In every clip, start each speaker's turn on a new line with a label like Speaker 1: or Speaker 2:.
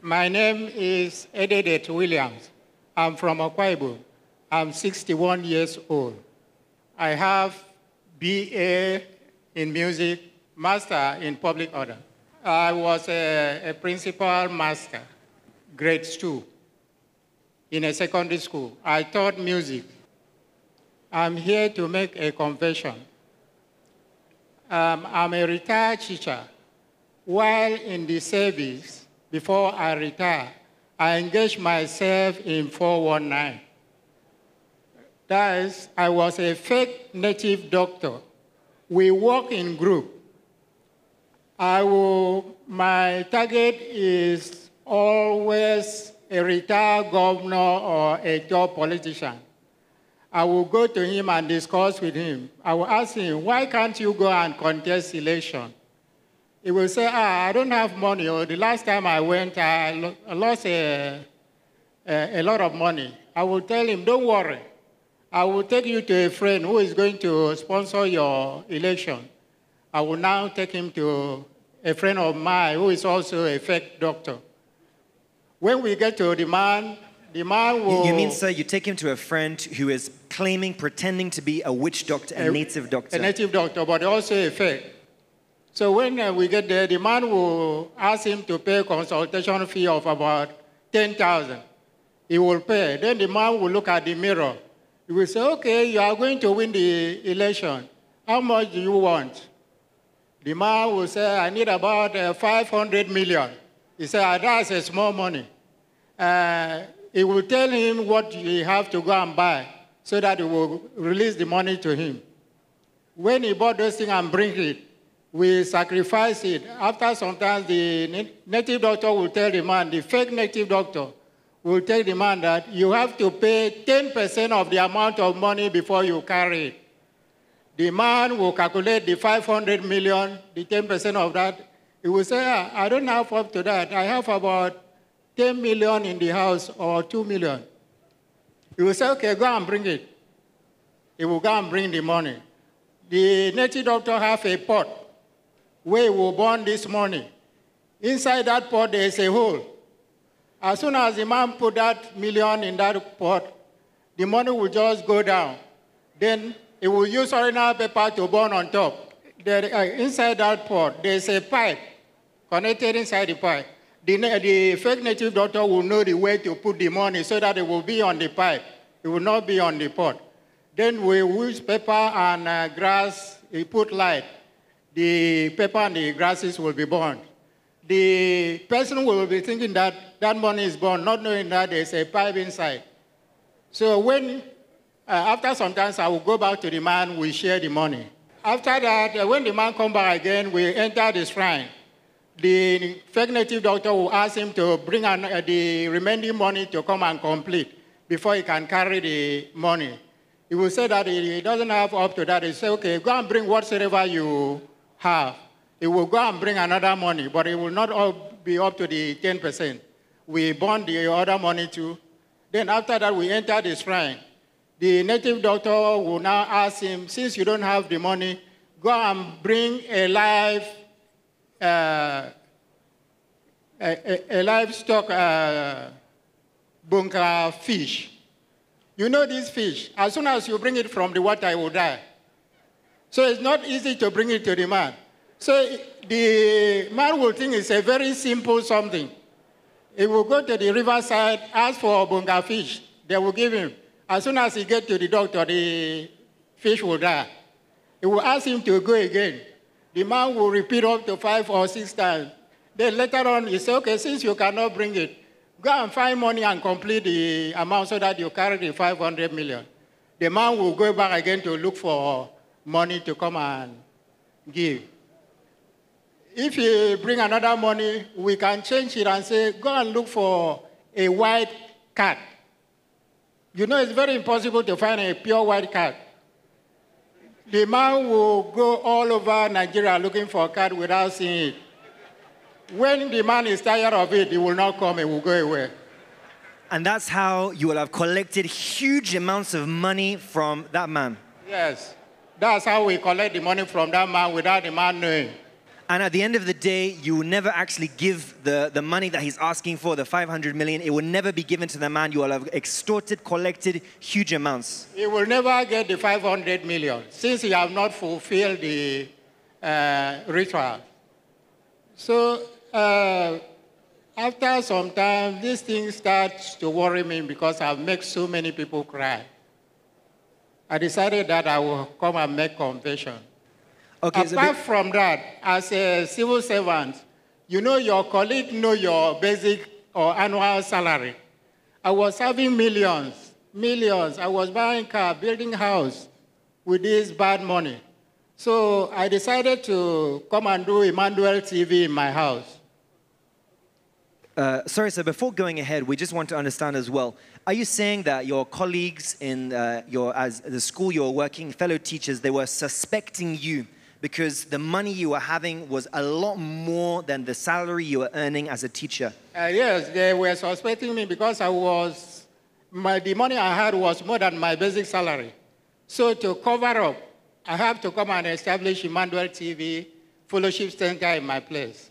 Speaker 1: My name is Ededet Williams. I'm from Akwa I'm 61 years old. I have BA in music, master in public order. I was a, a principal master, grade two, in a secondary school. I taught music. I'm here to make a confession. Um, I'm a retired teacher. While in the service, before I retire, I engaged myself in 419. That is, I was a fake native doctor. We work in group. I will, my target is always a retired governor or a top politician. I will go to him and discuss with him. I will ask him, why can't you go and contest election? He will say, ah, I don't have money. Or the last time I went, I lost a, a, a lot of money. I will tell him, don't worry. I will take you to a friend who is going to sponsor your election. I will now take him to a friend of mine who is also a fake doctor. When we get to the man, the man will.
Speaker 2: You mean, sir, you take him to a friend who is claiming, pretending to be a witch doctor, a, a native doctor?
Speaker 1: A native doctor, but also a fake. So when uh, we get there, the man will ask him to pay a consultation fee of about 10,000. He will pay. Then the man will look at the mirror. He will say, okay, you are going to win the election. How much do you want? The man will say, I need about uh, 500 million. He said, ah, that's a small money. Uh, he will tell him what he have to go and buy so that he will release the money to him. When he bought those things and bring it, we sacrifice it. After sometimes the native doctor will tell the man, the fake native doctor will tell the man that you have to pay 10% of the amount of money before you carry it. The man will calculate the 500 million, the 10% of that. He will say, ah, I don't have up to that. I have about 10 million in the house or 2 million. He will say, okay, go and bring it. He will go and bring the money. The native doctor have a pot where he will burn this money. Inside that pot, there is a hole. As soon as the man put that million in that pot, the money will just go down. Then he will use ordinary paper to burn on top. There, uh, inside that pot, there is a pipe connected inside the pipe. The, the fake native doctor will know the way to put the money so that it will be on the pipe. It will not be on the pot. Then we use paper and uh, grass, we put light. The paper and the grasses will be burned the person will be thinking that that money is gone, not knowing that there's a pipe inside. So when, uh, after some time, I will go back to the man, we share the money. After that, uh, when the man come back again, we enter the shrine. The fake native doctor will ask him to bring an, uh, the remaining money to come and complete before he can carry the money. He will say that he doesn't have up to that. He say, okay, go and bring whatsoever you have. He will go and bring another money, but it will not all be up to the 10%. We bond the other money too. Then after that, we enter the shrine. The native doctor will now ask him, since you don't have the money, go and bring a live, uh, a, a, a, livestock uh, bunker fish. You know this fish. As soon as you bring it from the water, it will die. So it's not easy to bring it to the man. So the man will think it's a very simple something. He will go to the riverside, ask for a bonga fish. They will give him. As soon as he gets to the doctor, the fish will die. He will ask him to go again. The man will repeat up to five or six times. Then later on, he says, okay, since you cannot bring it, go and find money and complete the amount so that you carry the 500 million. The man will go back again to look for money to come and give. If you bring another money, we can change it and say, go and look for a white cat. You know, it's very impossible to find a pure white cat. The man will go all over Nigeria looking for a cat without seeing it. When the man is tired of it, he will not come, he will go away.
Speaker 2: And that's how you will have collected huge amounts of money from that man.
Speaker 1: Yes. That's how we collect the money from that man without the man knowing.
Speaker 2: And at the end of the day, you will never actually give the, the money that he's asking for, the 500 million. It will never be given to the man. You will have extorted, collected huge amounts.
Speaker 1: He will never get the 500 million since he have not fulfilled the uh, ritual. So uh, after some time, these things start to worry me because I've made so many people cry. I decided that I will come and make confession.
Speaker 2: Okay,
Speaker 1: Apart
Speaker 2: be-
Speaker 1: from that, as a civil servant, you know your colleague know your basic or annual salary. I was having millions, millions. I was buying car, building house with this bad money. So I decided to come and do Emmanuel TV in my house.
Speaker 2: Uh, sorry, sir, before going ahead, we just want to understand as well. Are you saying that your colleagues in uh, your, as the school you're working, fellow teachers, they were suspecting you because the money you were having was a lot more than the salary you were earning as a teacher?
Speaker 1: Uh, yes, they were suspecting me because I was, my, the money I had was more than my basic salary. So to cover up, I have to come and establish Emmanuel TV Fellowship Center in my place.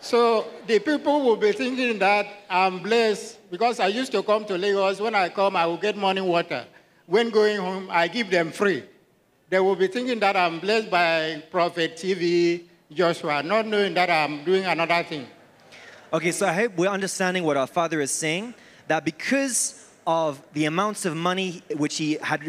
Speaker 1: So the people will be thinking that I'm blessed because I used to come to Lagos. When I come, I will get morning water. When going home, I give them free. They will be thinking that I'm blessed by Prophet TB Joshua, not knowing that I'm doing another thing.
Speaker 2: Okay, so I hope we're understanding what our father is saying that because of the amounts of money which he had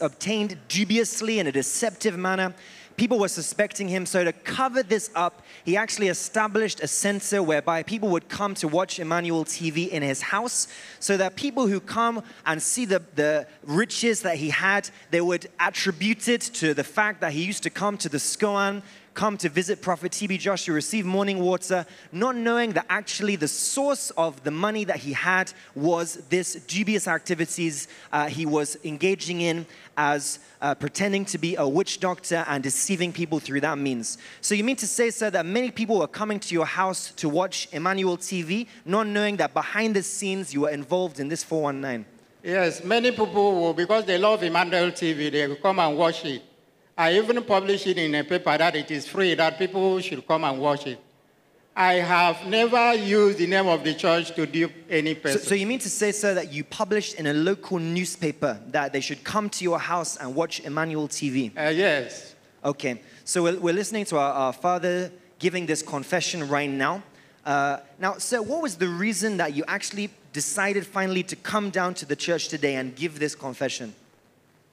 Speaker 2: obtained dubiously in a deceptive manner, people were suspecting him. So, to cover this up, he actually established a censor whereby people would come to watch Emmanuel TV in his house so that people who come and see the, the riches that he had, they would attribute it to the fact that he used to come to the SCOAN come to visit Prophet TB Joshua, receive morning water, not knowing that actually the source of the money that he had was this dubious activities uh, he was engaging in as uh, pretending to be a witch doctor and deceiving people through that means. So you mean to say, sir, that many people were coming to your house to watch Emmanuel TV, not knowing that behind the scenes you were involved in this 419?
Speaker 1: Yes, many people will, because they love Emmanuel TV, they will come and watch it. I even published it in a paper that it is free, that people should come and watch it. I have never used the name of the church to dupe any
Speaker 2: So,
Speaker 1: person.
Speaker 2: so you mean to say, sir, that you published in a local newspaper that they should come to your house and watch Emmanuel TV?
Speaker 1: Uh, yes.
Speaker 2: Okay, so we're, we're listening to our, our father giving this confession right now. Uh, now, sir, what was the reason that you actually decided finally to come down to the church today and give this confession?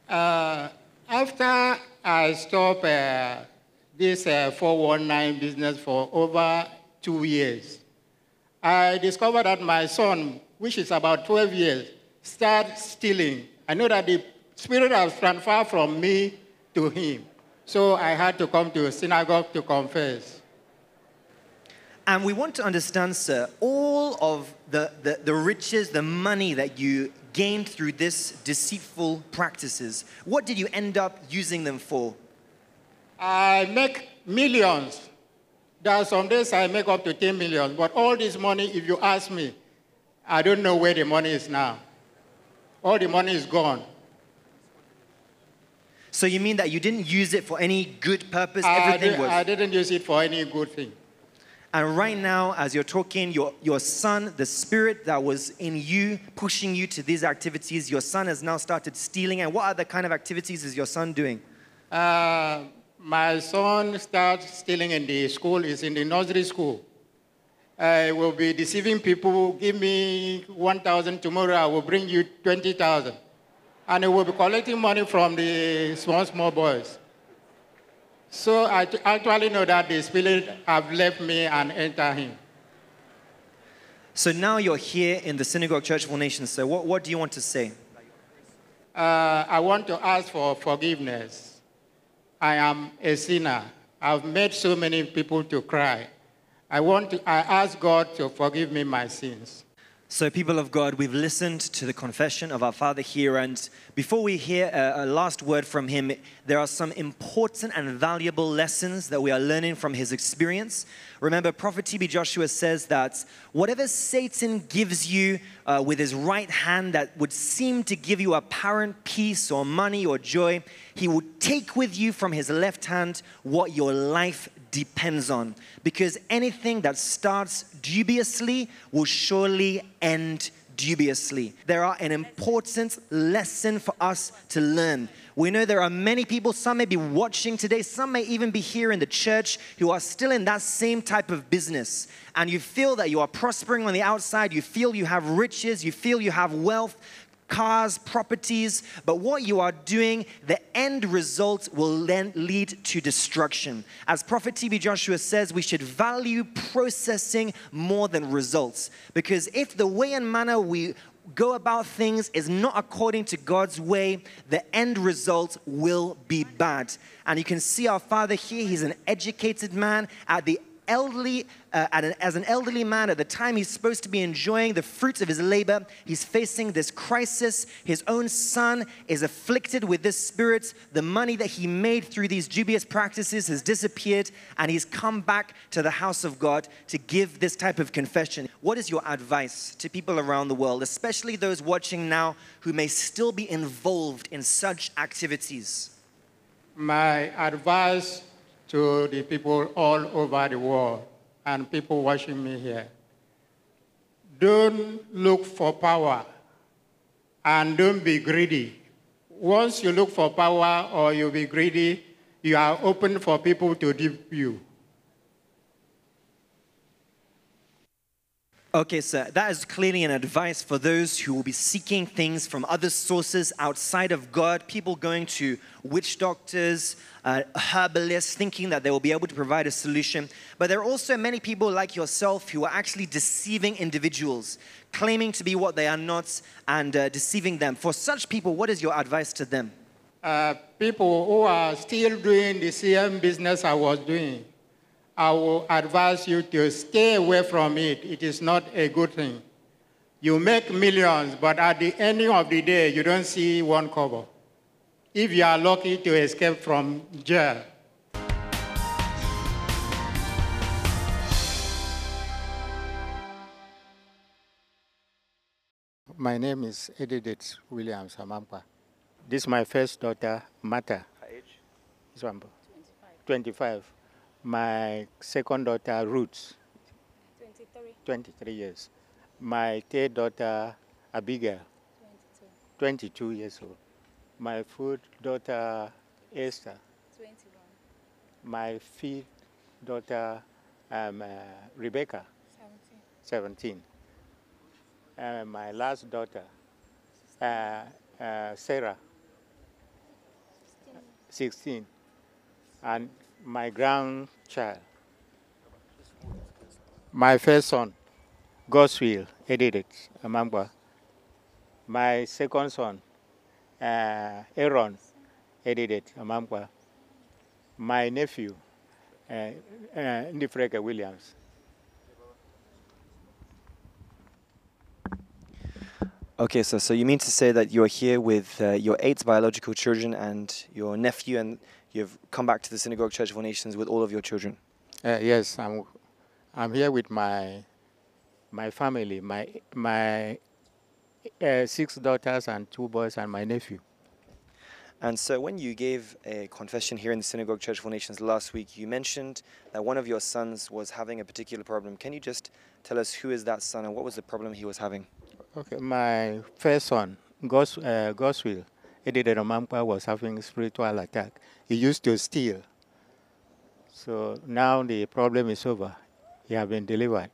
Speaker 1: Uh, after I stopped uh, this uh, 419 business for over two years, I discovered that my son, which is about 12 years, started stealing. I know that the spirit has transferred from me to him. So I had to come to a synagogue to confess.
Speaker 2: And we want to understand, sir, all of the, the, the riches, the money that you gained through this deceitful practices, what did you end up using them for?
Speaker 1: I make millions. There are some days I make up to 10 million. But all this money, if you ask me, I don't know where the money is now. All the money is gone.
Speaker 2: So you mean that you didn't use it for any good purpose?
Speaker 1: I,
Speaker 2: Everything
Speaker 1: did,
Speaker 2: was.
Speaker 1: I didn't use it for any good thing.
Speaker 2: And right now, as you're talking, your, your son, the spirit that was in you, pushing you to these activities, your son has now started stealing. And what other kind of activities is your son doing?
Speaker 1: Uh, my son starts stealing in the school, is in the nursery school. I will be deceiving people, give me 1,000 tomorrow, I will bring you 20,000. And he will be collecting money from the small, small boys. So I actually know that the spirit have left me and entered him.
Speaker 2: So now you're here in the Synagogue Church for Nations. So what, what do you want to say?
Speaker 1: Uh, I want to ask for forgiveness. I am a sinner. I've made so many people to cry. I want to, I ask God to forgive me my sins.
Speaker 2: So, people of God, we've listened to the confession of our Father here, and before we hear a, a, last word from him, there are some important and valuable lessons that we are learning from his experience. Remember, Prophet TB Joshua says that whatever Satan gives you uh, with his right hand that would seem to give you apparent peace or money or joy, he will take with you from his left hand what your life depends on. Because anything that starts dubiously will surely end dubiously. There are an important lesson for us to learn. We know there are many people, some may be watching today, some may even be here in the church who are still in that same type of business. And you feel that you are prospering on the outside, you feel you have riches, you feel you have wealth, cars, properties, but what you are doing, the end result will then lead to destruction. As Prophet TB Joshua says, we should value processing more than results. Because if the way and manner we go about things is not according to God's way, the end result will be bad. And you can see our father here, he's an educated man at the elderly, uh, an, as an elderly man at the time he's supposed to be enjoying the fruits of his labor, he's facing this crisis. His own son is afflicted with this spirit. The money that he made through these dubious practices has disappeared, and he's come back to the house of God to give this type of confession. What is your advice to people around the world, especially those watching now who may still be involved in such activities?
Speaker 1: My advice to the people all over the world and people watching me here. Don't look for power and don't be greedy. Once you look for power or you be greedy, you are open for people to dupe you.
Speaker 2: Okay, sir, that is clearly an advice for those who will be seeking things from other sources outside of God, people going to witch doctors, uh, herbalists, thinking that they will be able to provide a solution. But there are also many people like yourself who are actually deceiving individuals, claiming to be what they are not, and uh, deceiving them. For such people, what is your advice to them?
Speaker 1: Uh, people who are still doing the same business I was doing, I will advise you to stay away from it. It is not a good thing. You make millions, but at the ending of the day, you don't see one cover. If you are lucky to escape from jail. My name is Ededet Williams Amampa. This is my first daughter, Mata.
Speaker 2: Her age?
Speaker 1: This one, 25. My second daughter, Ruth,
Speaker 3: 23,
Speaker 1: 23 years. My third daughter, Abigail,
Speaker 3: 22,
Speaker 1: 22 years old. My fourth daughter, Esther.
Speaker 3: 21,
Speaker 1: My fifth daughter, um, uh, Rebecca,
Speaker 3: 17,
Speaker 1: 17. And my last daughter, uh, uh, Sarah, 16. And my grandchild, my first son, Goswill, Ededet, Amamba. My second son, uh, Aaron, Ededet, Amamba. My nephew, uh, uh, Williams.
Speaker 2: Okay, so, so you mean to say that you're here with uh, your eight biological children and your nephew, and you've come back to the Synagogue Church of All Nations with all of your children?
Speaker 1: Uh, yes, I'm, I'm here with my, my family, my, my uh, six daughters and two boys and my nephew.
Speaker 2: And so, when you gave a confession here in the Synagogue Church of All Nations last week, you mentioned that one of your sons was having a particular problem. Can you just tell us who is that son and what was the problem he was having?
Speaker 1: Okay, my first son, Gos, uh, Goswill, Edith Romampa, was having spiritual attack. He used to steal. So now the problem is over. He has been delivered.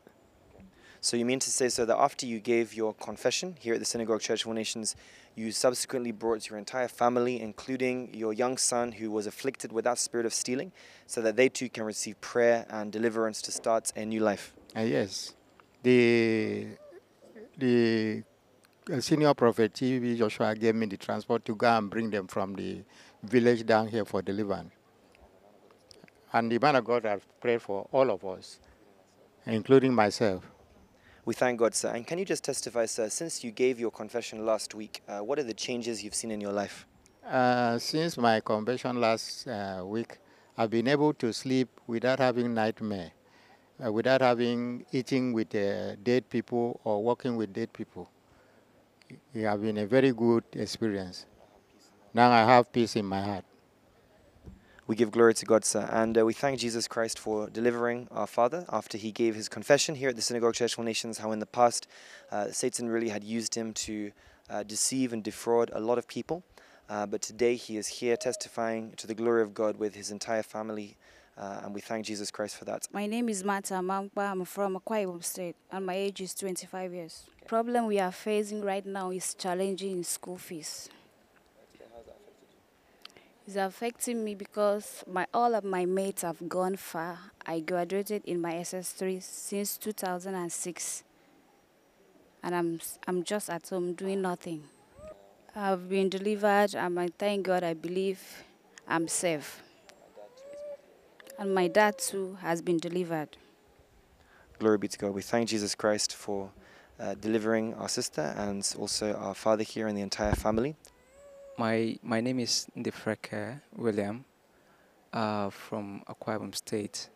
Speaker 2: So, you mean to say so that after you gave your confession here at the Synagogue Church of All Nations, you subsequently brought your entire family, including your young son who was afflicted with that spirit of stealing, so that they too can receive prayer and deliverance to start a new life?
Speaker 1: Uh, yes, the the senior prophet T.B. Joshua gave me the transport to go and bring them from the village down here for deliverance. And the man of God has prayed for all of us, including myself.
Speaker 2: We thank God, sir. And can you just testify, sir, since you gave your confession last week, uh, what are the changes you've seen in your life?
Speaker 1: Uh, since my conversion last uh, week, I've been able to sleep without having nightmare, uh, without having eating with uh, dead people or working with dead people. It has been a very good experience. Now I have peace in my heart.
Speaker 2: We give glory to God, sir. And uh, we thank Jesus Christ for delivering our father after he gave his confession here at the Synagogue Church for Nations. How in the past, uh, Satan really had used him to uh, deceive and defraud a lot of people. Uh, but today he is here testifying to the glory of God with his entire family. Uh, and we thank Jesus Christ for that.
Speaker 3: My name is Mata Mangba. I'm from Akwa State, and my age is 25 years. Problem we are facing right now is challenging in school fees. It's affecting me because my all of my mates have gone far. I graduated in my SS3 since 2006, and I'm I'm just at home doing nothing. I've been delivered, and I thank God. I believe I'm safe. And my dad too has been delivered.
Speaker 2: Glory be to God. We thank Jesus Christ for uh, delivering our sister and also our father here and the entire family.
Speaker 4: My my name is Ndefreke William uh, from Akwa Ibom State,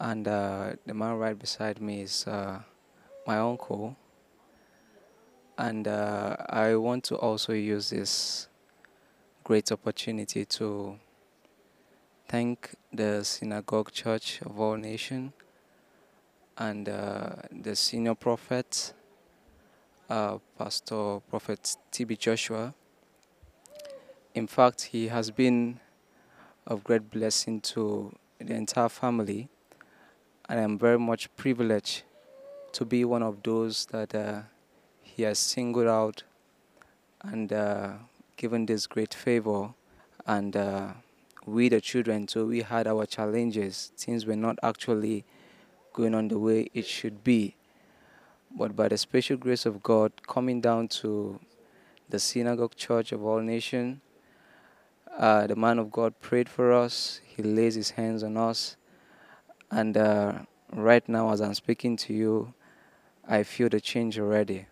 Speaker 4: and uh, the man right beside me is uh, my uncle. And uh, I want to also use this great opportunity to thank the Synagogue Church of All Nations and uh, the senior prophet, uh, Pastor Prophet T.B. Joshua. In fact, he has been of great blessing to the entire family, and I'm very much privileged to be one of those that uh, he has singled out and uh, given this great favor. And uh, we, the children, so we had our challenges. Things were not actually going on the way it should be. But by the special grace of God, coming down to the Synagogue Church of All Nations, uh, the man of God prayed for us. He lays his hands on us. And uh, right now, as I'm speaking to you, I feel the change already.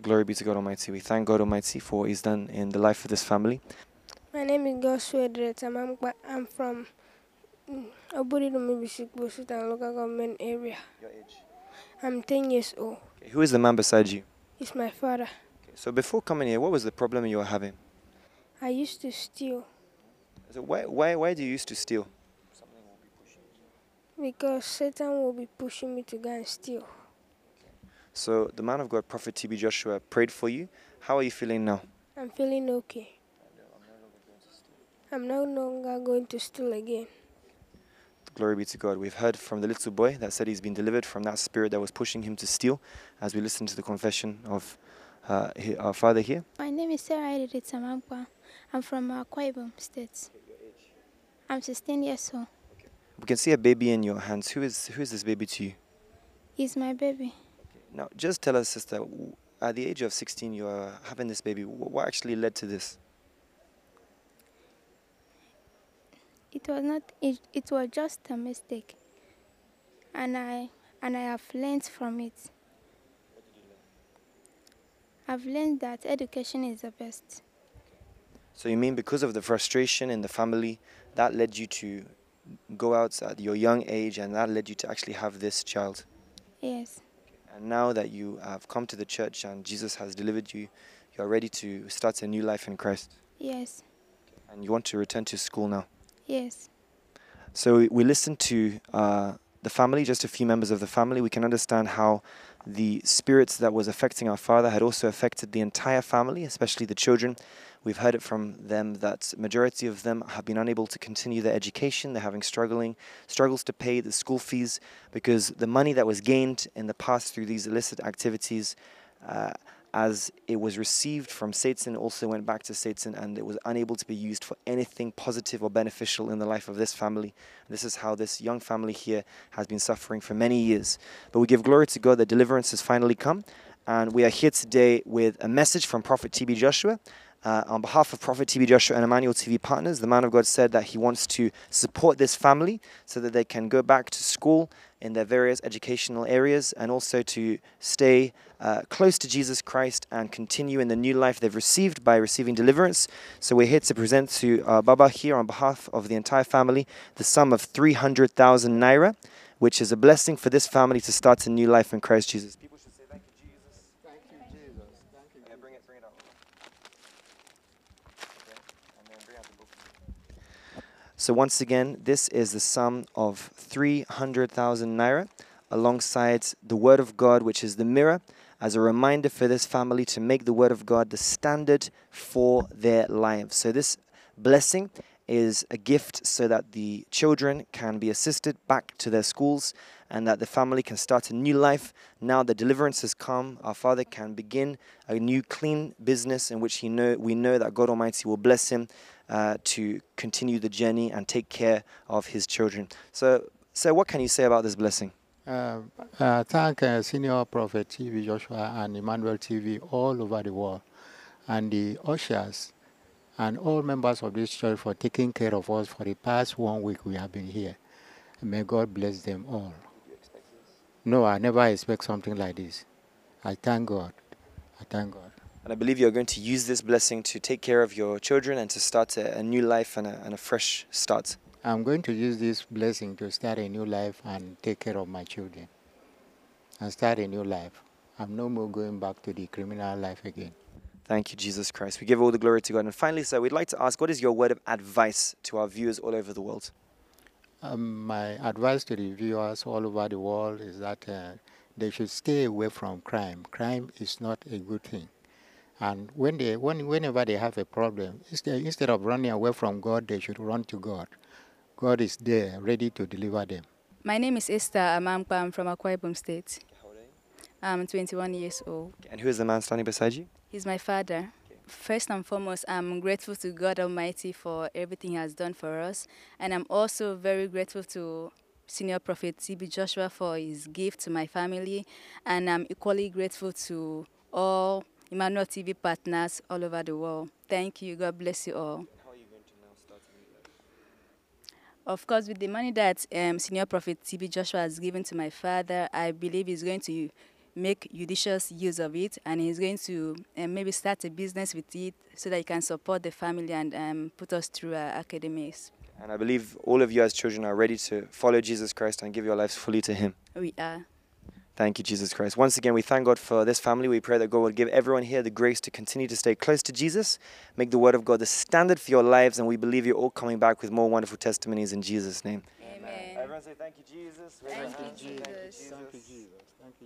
Speaker 2: Glory be to God Almighty. We thank God Almighty for what He's done in the life of this family.
Speaker 5: My name is Joshua Dretam. I'm, qua- I'm from mm, Oburidomi Bisikbo local government area.
Speaker 2: Your age.
Speaker 5: I'm 10 years old.
Speaker 2: Who is the man beside you?
Speaker 5: It's my father.
Speaker 2: So before coming here, what was the problem you were having?
Speaker 5: I used to steal
Speaker 2: So why, why, why do you used to steal?
Speaker 5: because Satan will be pushing me to go and steal.
Speaker 2: So the man of God, Prophet TB Joshua, prayed for you. How are you feeling now?
Speaker 5: I'm feeling okay. I'm no longer going to steal again.
Speaker 2: Glory be to God. We've heard from the little boy that said he's been delivered from that spirit that was pushing him to steal as we listen to the confession of uh, our father here.
Speaker 6: My name is Sarah Edith Samampa. I'm from Akwa Ibom State. I'm 16 years old.
Speaker 2: We can see a baby in your hands. Who is, who is this baby to you?
Speaker 6: He's my baby.
Speaker 2: Now, just tell us, sister, at the age of 16, you are having this baby. What actually led to this?
Speaker 6: It was not. It, it was just a mistake, and I and I have learned from it. I've learned that education is the best.
Speaker 2: So you mean because of the frustration in the family, that led you to go out at your young age and that led you to actually have this child?
Speaker 6: Yes,
Speaker 2: And now that you have come to the church and Jesus has delivered you, you are ready to start a new life in Christ.
Speaker 6: yes,
Speaker 2: And you want to return to school now.
Speaker 6: Yes,
Speaker 2: So we- listened to uh, the family, just a few members of the family. We can understand how the spirits that was affecting our father had also affected the entire family, especially the children. We've heard it from them that majority of them have been unable to continue their education. They're having struggling struggles to pay the school fees because the money that was gained in the past through these illicit activities, uh, as it was received from Satan, also went back to Satan, and it was unable to be used for anything positive or beneficial in the life of this family. This is how this young family here has been suffering for many years. But we give glory to God that deliverance has finally come. And we are here today with a message from Prophet TB Joshua. Uh, on behalf of Prophet TB Joshua and Emmanuel TV partners, the man of God said that he wants to support this family so that they can go back to school in their various educational areas and also to stay uh, close to Jesus Christ and continue in the new life they've received by receiving deliverance. So we're here to present to uh, Baba here on behalf of the entire family the sum of 300,000 naira, which is a blessing for this family to start a new life in Christ Jesus. People should say thank you, Jesus.
Speaker 1: Thank you, Jesus. Thank you.
Speaker 2: Yeah, bring it, bring it out. Okay, and then bring out the book. So, once again, this is the sum of 300,000 naira alongside the Word of God, which is the mirror, as a reminder for this family to make the Word of God the standard for their lives. So, this blessing is a gift so that the children can be assisted back to their schools and that the family can start a new life. Now the deliverance has come, our father can begin a new clean business in which he know we know that God Almighty will bless him uh, to continue the journey and take care of his children. So, so what can you say about this blessing?
Speaker 1: Uh, uh, thank uh, Senior Prophet TB Joshua and Emmanuel TV all over the world, and the ushers and all members of this church for taking care of us for the past one week we have been here. May God bless them all. No, I never expect something like this. I thank God. I thank God.
Speaker 2: And I believe you're going to use this blessing to take care of your children and to start a, a new life and a, and a fresh start.
Speaker 1: I'm going to use this blessing to start a new life and take care of my children and start a new life. I'm no more going back to the criminal life again.
Speaker 2: Thank you, Jesus Christ. We give all the glory to God. And finally, sir, we'd like to ask what is your word of advice to our viewers all over the world?
Speaker 1: Um, my advice to the viewers all over the world is that uh, they should stay away from crime. Crime is not a good thing. And when they, when, whenever they have a problem, instead, instead of running away from God, they should run to God. God is there, ready to deliver them.
Speaker 7: My name is Esther Amampa. I'm from Akwa Ibom State. I'm 21 years old.
Speaker 2: And who is the man standing beside you?
Speaker 7: He's my father. First and foremost, I'm grateful to God Almighty for everything He has done for us. And I'm also very grateful to Senior Prophet TB Joshua for his gift to my family. And I'm equally grateful to all Emmanuel TV partners all over the world. Thank you. God bless you all. Of course, with the money that um, Senior Prophet TB Joshua has given to my father, I believe he's going to make judicious use of it and he's going to um, maybe start a business with it so that he can support the family and um, put us through our academies.
Speaker 2: And I believe all of you as children are ready to follow Jesus Christ and give your lives fully to Him.
Speaker 7: We are.
Speaker 2: Thank you, Jesus Christ. Once again, we thank God for this family. We pray that God will give everyone here the grace to continue to stay close to Jesus, make the Word of God the standard for your lives, and we believe you're all coming back with more wonderful testimonies in Jesus' name.
Speaker 7: Amen.
Speaker 2: Everyone say thank you, Jesus.
Speaker 7: Thank you, Jesus.
Speaker 1: Thank you, Jesus. Thank you,